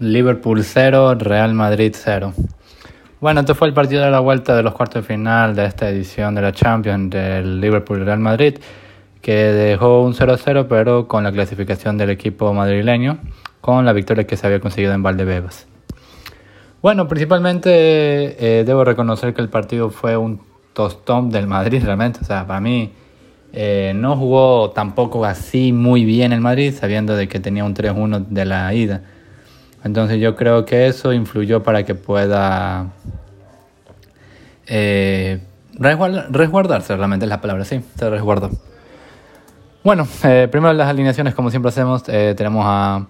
Liverpool 0, Real Madrid 0. Bueno, este fue el partido de la vuelta de los cuartos de final de esta edición de la Champions del Liverpool Real Madrid, que dejó un 0-0 pero con la clasificación del equipo madrileño, con la victoria que se había conseguido en Valdebebas. Bueno, principalmente eh, debo reconocer que el partido fue un tostón del Madrid realmente, o sea, para mí eh, no jugó tampoco así muy bien el Madrid, sabiendo de que tenía un 3-1 de la ida. Entonces yo creo que eso influyó para que pueda eh, resguardarse, realmente es la palabra, sí, se resguardó. Bueno, eh, primero las alineaciones, como siempre hacemos, eh, tenemos a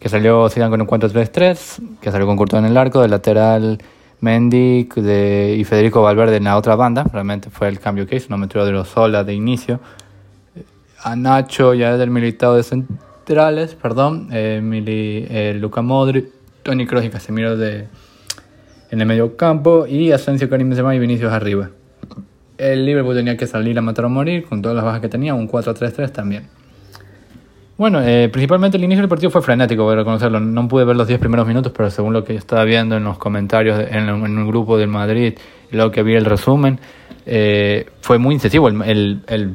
que salió Zidane con un 4-3-3, que salió con Courtois en el arco, de lateral Mendy de, y Federico Valverde en la otra banda, realmente fue el cambio que hizo, no metió de los sola de inicio. A Nacho ya del militado de centrales, perdón, eh, Mili, eh, Luca Modric, Tony Kroos y Casemiro de, en el medio campo y Asensio, Karim Benzema y Vinicius arriba. El Liverpool tenía que salir a matar o morir con todas las bajas que tenía, un 4-3-3 también. Bueno, eh, principalmente el inicio del partido fue frenético, voy a reconocerlo. No pude ver los 10 primeros minutos, pero según lo que yo estaba viendo en los comentarios en, en el grupo del Madrid y luego que vi el resumen, eh, fue muy incisivo. El, el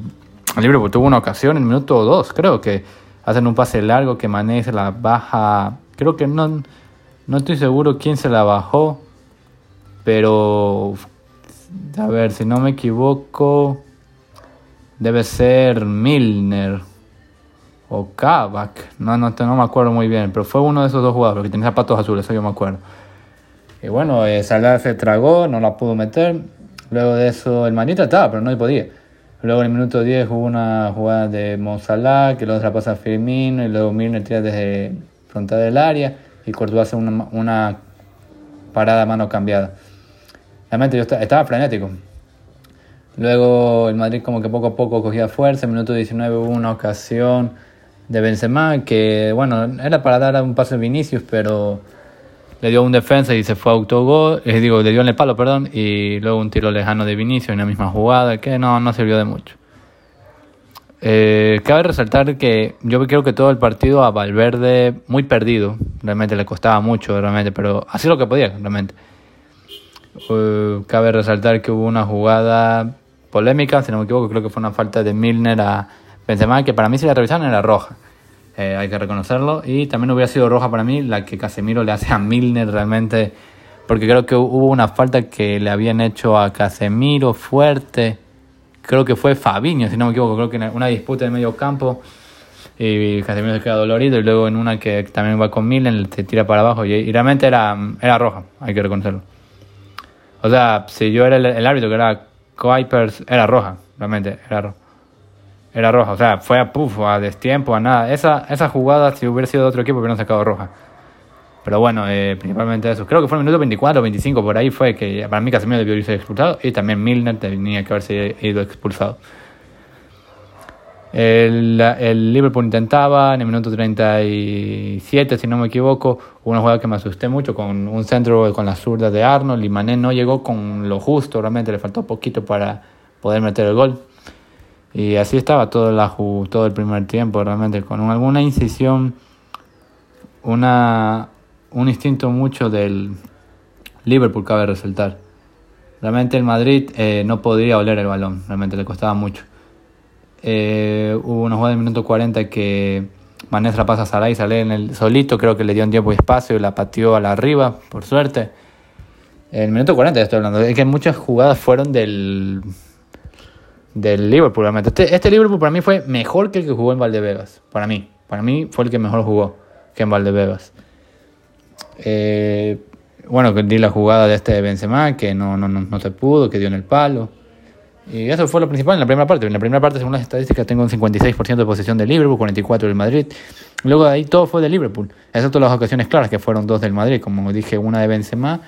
Liverpool tuvo una ocasión en el minuto 2, creo que hacen un pase largo que Mané la baja. Creo que no, no estoy seguro quién se la bajó, pero a ver, si no me equivoco, debe ser Milner o Kabak, no, no, no me acuerdo muy bien, pero fue uno de esos dos jugadores que tenía zapatos azules, eso yo me acuerdo. Y bueno, eh, Salah se tragó, no la pudo meter. Luego de eso, el manita estaba, pero no podía. Luego en el minuto 10 hubo una jugada de Mo Salah, que luego se pasa a Firmino, y luego Milner tira desde frontal del área, y Courtois hace una, una parada mano cambiada. Realmente yo estaba frenético. Luego el Madrid como que poco a poco cogía fuerza, en el minuto 19 hubo una ocasión de Benzema, que bueno, era para dar un paso a Vinicius, pero le dio un defensa y se fue a autogol, eh, digo, le dio en el palo, perdón, y luego un tiro lejano de Vinicius en la misma jugada, que no, no sirvió de mucho. Eh, cabe resaltar que yo creo que todo el partido a Valverde muy perdido, realmente le costaba mucho, realmente, pero así lo que podía, realmente. Eh, cabe resaltar que hubo una jugada polémica, si no me equivoco, creo que fue una falta de Milner a Benzema, que para mí si la revisaron era roja. Eh, hay que reconocerlo. Y también hubiera sido roja para mí la que Casemiro le hace a Milner realmente. Porque creo que hubo una falta que le habían hecho a Casemiro fuerte. Creo que fue Fabiño, si no me equivoco. Creo que en una disputa de medio campo. Y Casemiro se queda dolorido. Y luego en una que también va con Milner, se tira para abajo. Y, realmente era, era roja, hay que reconocerlo. O sea, si yo era el, el árbitro que era Kuipers, era roja. Realmente, era roja era roja. O sea, fue a puff, a destiempo, a nada. Esa, esa jugada, si hubiera sido de otro equipo, hubiera sacado roja. Pero bueno, eh, principalmente eso. Creo que fue el minuto 24 o 25, por ahí fue que para mí Casemiro debió irse expulsado y también Milner tenía que haberse ido expulsado. El, el, Liverpool intentaba en el minuto 37, si no me equivoco, una jugada que me asusté mucho con un centro con la zurda de Arnold y Mané no llegó con lo justo, realmente le faltó poquito para poder meter el gol. Y así estaba todo, la, todo el primer tiempo, realmente, con alguna incisión, una, un instinto mucho del Liverpool, cabe resaltar. Realmente el Madrid eh, no podía oler el balón, realmente le costaba mucho. Eh, hubo una jugada en el minuto 40 que Manestra pasa a y sale en el solito, creo que le dio un tiempo y espacio y la pateó a la arriba, por suerte. El minuto 40 estoy hablando, es que muchas jugadas fueron del del Liverpool, realmente. Este, este, Liverpool para mí fue mejor que el que jugó en Valdebebas. Para mí. Para mí fue el que mejor jugó que en Valdebebas. Eh, bueno, di la jugada de este Benzema, que no, no, no, no se pudo, que dio en el palo. Y eso fue lo principal en la primera parte. En la primera parte, según las estadísticas, tengo un 56% de posesión del Liverpool, 44% del Madrid. Luego de ahí todo fue del Liverpool. Excepto las ocasiones claras, que fueron dos del Madrid. Como dije, una de Benzema.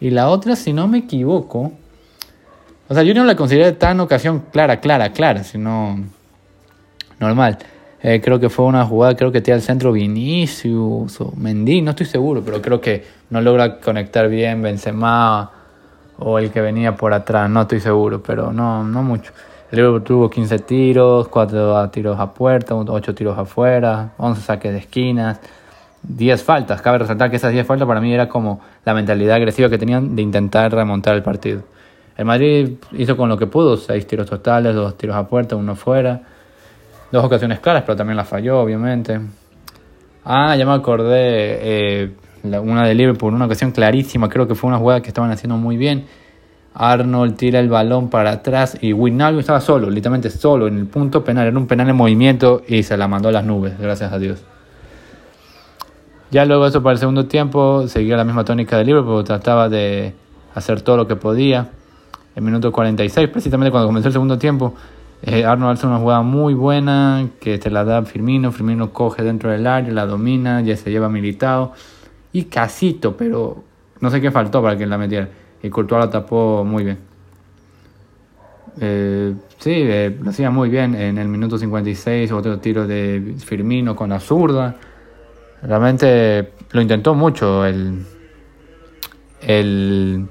Y la otra, si no me equivoco, o sea, yo no la consideré tan ocasión clara, clara, clara, sino normal. Eh, creo que fue una jugada, creo que tira al centro Vinicius o Mendy, no estoy seguro, pero creo que no logra conectar bien Benzema o el que venía por atrás, no estoy seguro, pero no, no mucho. El Liverpool tuvo 15 tiros, 4 tiros a puerta, 8 tiros afuera, 11 saques de esquinas. 10 faltas. Cabe resaltar que esas 10 faltas para mí era como la mentalidad agresiva que tenían de intentar remontar el partido. El Madrid hizo con lo que pudo, 6 tiros totales, 2 tiros a puerta, uno fuera. Dos ocasiones claras, pero también la falló, obviamente. Ah, ya me acordé, eh, una de Liverpool, una ocasión clarísima, creo que fue una jugada que estaban haciendo muy bien. Arnold tira el balón para atrás y Wijnaldum estaba solo, literalmente solo en el punto penal, era un penal en movimiento y se la mandó a las nubes, gracias a Dios. Ya luego eso para el segundo tiempo seguía la misma tónica de Liverpool, trataba de hacer todo lo que podía. En minuto 46, precisamente cuando comenzó el segundo tiempo, eh, Arnold hace una jugada muy buena que te la da Firmino, Firmino coge dentro del área, la domina, ya se lleva militado y casito, pero no sé qué faltó para que la metiera. Y Courtois la tapó muy bien. Eh, sí, eh, lo hacía muy bien en el minuto 56, otro tiro de Firmino con la zurda. Realmente lo intentó mucho el, el,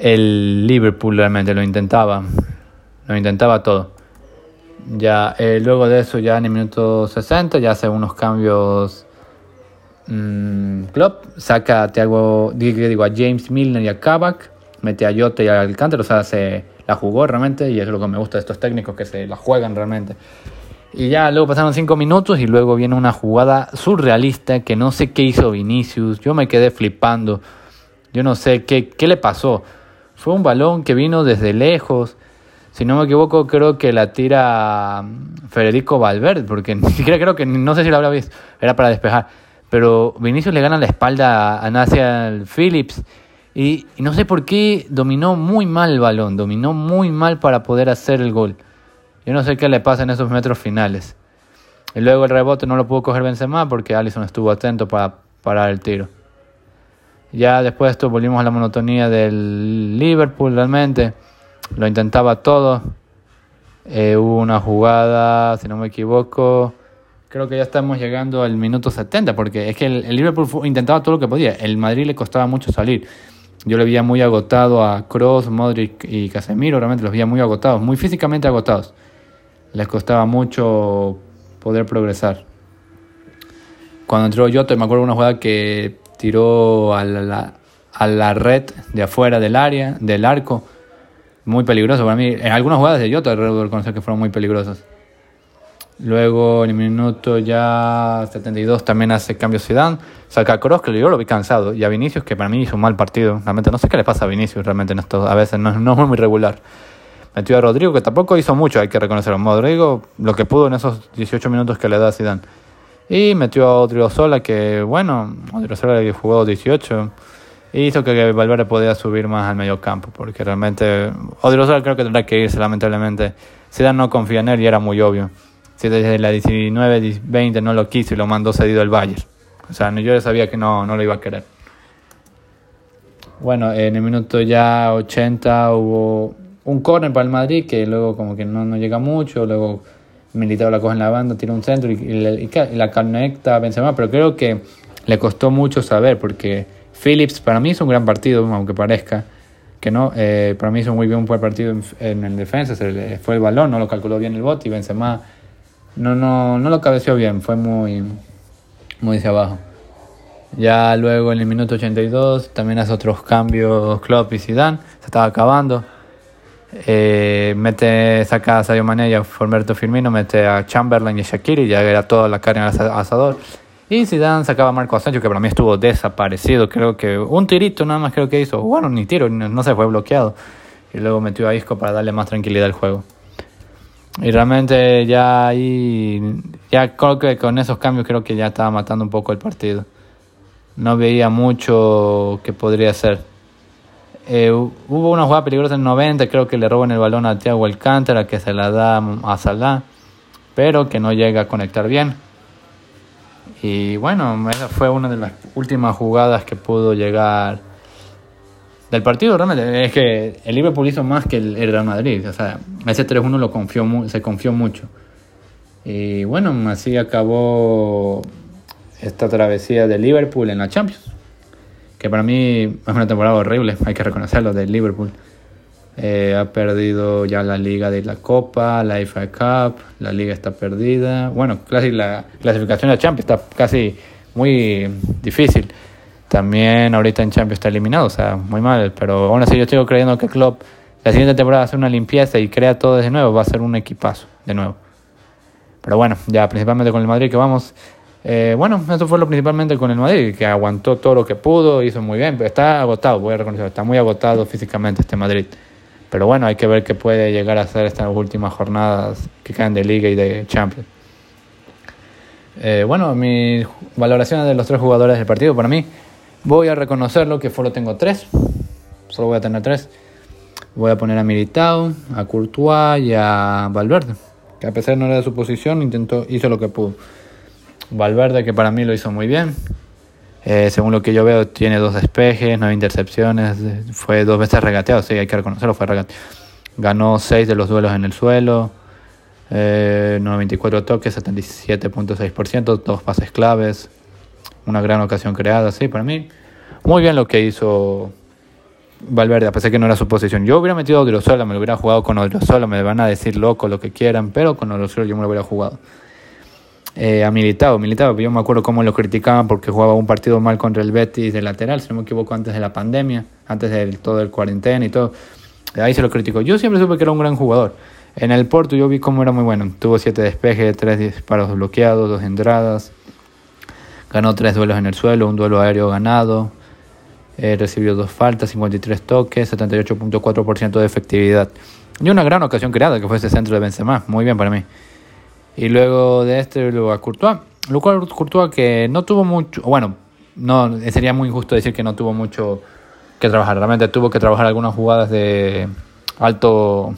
el Liverpool, realmente lo intentaba. Lo intentaba todo. Ya, eh, luego de eso, ya en el minuto 60, ya hace unos cambios. Mmm, Klopp saca a Thiago, digo, a James Milner y a Kabak, mete a Jota y a Alcántara, o sea, se la jugó realmente y es lo que me gusta de estos técnicos que se la juegan realmente. Y ya luego pasaron 5 minutos y luego viene una jugada surrealista que no sé qué hizo Vinicius. Yo me quedé flipando. Yo no sé qué, qué le pasó. Fue un balón que vino desde lejos. Si no me equivoco, creo que la tira mm, Federico Valverde, porque ni siquiera creo que, no sé si lo habrá visto, era para despejar. Pero Vinicius le gana la espalda a Nacial Phillips y, no sé por qué dominó muy mal el balón, dominó muy mal para poder hacer el gol. Yo no sé qué le pasa en esos metros finales. Y luego el rebote no lo pudo coger Benzema porque Allison estuvo atento para parar el tiro. Ya después de esto volvimos a la monotonía del Liverpool realmente. Lo intentaba todo. Eh, hubo una jugada, si no me equivoco. Creo que ya estamos llegando al minuto 70 porque es que el, Liverpool intentaba todo lo que podía. El Madrid le costaba mucho salir. Yo le veía muy agotado a Cross, Modric y Casemiro. Realmente los veía muy agotados, muy físicamente agotados les costaba mucho poder progresar. Cuando entró Yoto, me acuerdo de una jugada que tiró a la, a la red de afuera del área, del arco. Muy peligroso para mí. En algunas jugadas de Yoto debo reconocer que fueron muy peligrosas. Luego en el minuto ya 72 también hace cambio Zidane. Saca a Kroos, que yo lo vi cansado. Y a Vinicius, que para mí hizo un mal partido. Realmente no sé qué le pasa a Vinicius realmente en esto. A veces no, no es muy regular. Metió a Rodrigo, que tampoco hizo mucho, hay que reconocerlo. Rodrigo lo que pudo en esos 18 minutos que le da Zidane. Y metió a Odriozola, que bueno, Odriozola jugó 18. Y hizo que Valverde podía subir más al medio campo, porque realmente Odriozola creo que tendrá que irse, lamentablemente. Zidane no confía en él y era muy obvio. Si desde la 19, 20 no lo quiso y lo mandó cedido al Bayern. O sea, yo ya sabía que no, no lo iba a querer. Bueno, en el minuto ya 80 hubo un corner para el Madrid que luego como que no, no llega mucho, luego Militao la coge en la banda, tira un centro y, la conecta a Benzema, pero creo que le costó mucho saber porque Phillips para mí hizo un gran partido, aunque parezca que no, eh, para mí hizo muy bien un buen partido en, el defensa, se fue el balón, no lo calculó bien el bote y Benzema no, no, no lo cabeció bien, fue muy, muy hacia abajo. Ya luego en el minuto 82 también hace otros cambios Klopp y Zidane, se estaba acabando. Eh, mete, saca a Sadio Mané y a Forberto Firmino, mete a Chamberlain y a Shakiri, ya era toda la carne al asador. Y Zidane sacaba a Marco Asensio, que para mí estuvo desaparecido. Creo que un tirito nada más creo que hizo. Bueno, ni tiro, no se fue bloqueado. Y luego metió a Isco para darle más tranquilidad al juego. Y realmente ya ahí, ya creo que con esos cambios creo que ya estaba matando un poco el partido. No veía mucho que podría ser. Eh, hubo una jugada peligrosa en el 90, creo que le roban el balón a Thiago Alcántara, que se la da a Salah, pero que no llega a conectar bien. Y bueno, esa fue una de las últimas jugadas que pudo llegar del partido. Realmente es que el Liverpool hizo más que el, Real Madrid. O sea, ese 3-1 lo confió, se confió mucho. Y bueno, así acabó esta travesía de Liverpool en la Champions que para mí es una temporada horrible, hay que reconocerlo, del Liverpool. Eh, ha perdido ya la liga de la Copa, la FA Cup, la liga está perdida. Bueno, casi la clasificación de Champions está casi muy difícil. También ahorita en Champions está eliminado, o sea, muy mal. Pero aún así yo estoy creyendo que club la siguiente temporada hace una limpieza y crea todo desde nuevo, va a ser un equipazo de nuevo. Pero bueno, ya principalmente con el Madrid que vamos. Eh, bueno, eso fue lo principalmente con el Madrid, que aguantó todo lo que pudo, hizo muy bien, pero está agotado, voy a reconocer, está muy agotado físicamente este Madrid. Pero bueno, hay que ver qué puede llegar a hacer estas últimas jornadas que caen de Liga y de Champions. Eh, bueno, mi valoración de los tres jugadores del partido, para mí, voy a reconocerlo que solo tengo tres, solo voy a tener tres. Voy a poner a Militao, a Courtois y a Valverde, que a pesar de no era de su posición, intentó, hizo lo que pudo. Valverde, que para mí lo hizo muy bien. Eh, según lo que yo veo, tiene dos despejes, nueve intercepciones, fue dos veces regateado, sí, hay que reconocerlo, fue. Ganó seis de los duelos en el suelo, eh, 94 toques, 77.6%, dos pases claves, una gran ocasión creada, sí, para mí. Muy bien lo que hizo Valverde, a pesar que no era su posición. Yo hubiera metido a Odriozola, me lo hubiera jugado con Odriozola, me van a decir loco lo que quieran, pero con Odriozola yo me lo hubiera jugado. Eh, a Militao, yo me acuerdo cómo lo criticaban porque jugaba un partido mal contra el Betis de lateral, si no me equivoco, antes de la pandemia, antes de todo el cuarentena y todo. Ahí se lo criticó. Yo siempre supe que era un gran jugador. En el Porto yo vi cómo era muy bueno. Tuvo siete despejes, tres disparos bloqueados, dos entradas. Ganó tres duelos en el suelo, un duelo aéreo ganado. Eh, recibió dos faltas, 53 toques, 78.4% de efectividad. Y una gran ocasión creada, que fue ese centro de Benzema. Muy bien para mí. Y luego de este, luego a Courtois. Luego Courtois que no tuvo mucho... Bueno, no sería muy injusto decir que no tuvo mucho que trabajar. Realmente tuvo que trabajar algunas jugadas de alto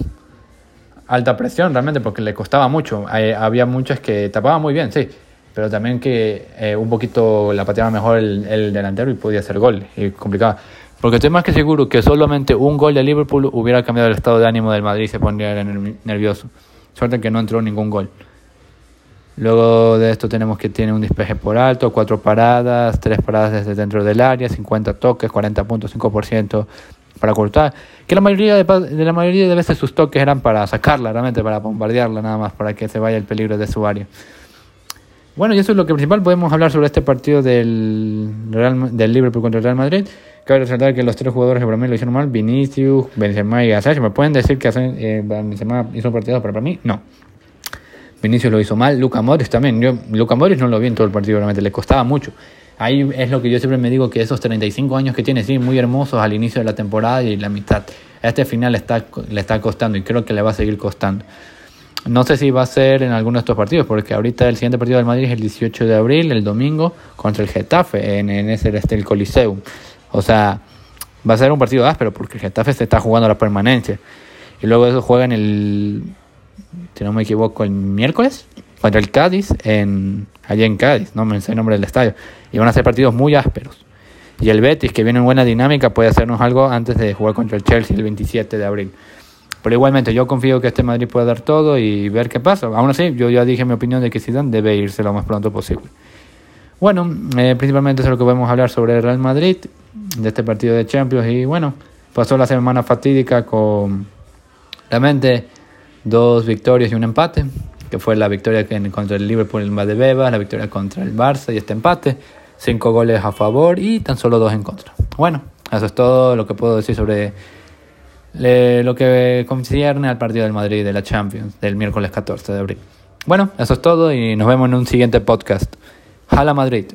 alta presión realmente porque le costaba mucho. había muchas que tapaba muy bien, sí pero también que eh, un poquito la pateaba mejor el, delantero y podía hacer gol, y complicaba. Porque estoy más que seguro que solamente un gol de Liverpool hubiera cambiado el estado de ánimo del Madrid y se pondría nervioso. Suerte que no entró ningún gol. Luego de esto tenemos que tiene un despeje por alto, cuatro paradas, tres paradas desde dentro del área, 50 toques, 40.5% para cortar. Que la mayoría de, de, la mayoría de veces sus toques eran para sacarla, realmente para bombardearla nada más, para que se vaya el peligro de su área. Bueno, y eso es lo que principal podemos hablar sobre este partido del, Real, del Liverpool contra el Real Madrid. Cabe resaltar que los tres jugadores que para mí lo hicieron mal, Vinicius, Benzema y Asensio, ¿me pueden decir que eh, Benzema hizo un partido, para mí no. Vinicius lo hizo mal, Luca Modric también. Luca Modric no lo vi en todo el partido, realmente le costaba mucho. Ahí es lo que yo siempre me digo, que esos 35 años que tiene, sí, muy hermosos al inicio de la temporada y la mitad. Este final le está, le está costando y creo que le va a seguir costando. No sé si va a ser en alguno de estos partidos, porque ahorita el siguiente partido del Madrid es el 18 de abril, el domingo, contra el Getafe, en, en ese este, el Coliseum. O sea, va a ser un partido áspero, porque el Getafe se está jugando la permanencia. Y luego eso juegan el, si no me equivoco, el miércoles, contra el Cádiz, en, allá en Cádiz, no me sé el nombre del estadio. Y van a ser partidos muy ásperos. Y el Betis, que viene en buena dinámica, puede hacernos algo antes de jugar contra el Chelsea el 27 de abril. Pero igualmente yo confío que este Madrid puede dar todo y ver qué pasa. Aún así, yo ya dije mi opinión de que Zidane debe irse lo más pronto posible. Bueno, eh, principalmente es lo que podemos hablar sobre el Real Madrid, de este partido de Champions. Y bueno, pasó la semana fatídica con realmente dos victorias y un empate, que fue la victoria contra el Liverpool en Beba, la victoria contra el Barça y este empate. Cinco goles a favor y tan solo dos en contra. Bueno, eso es todo lo que puedo decir sobre lo que concierne al partido del Madrid de la Champions del miércoles 14 de abril. Bueno, eso es todo y nos vemos en un siguiente podcast. Jala Madrid.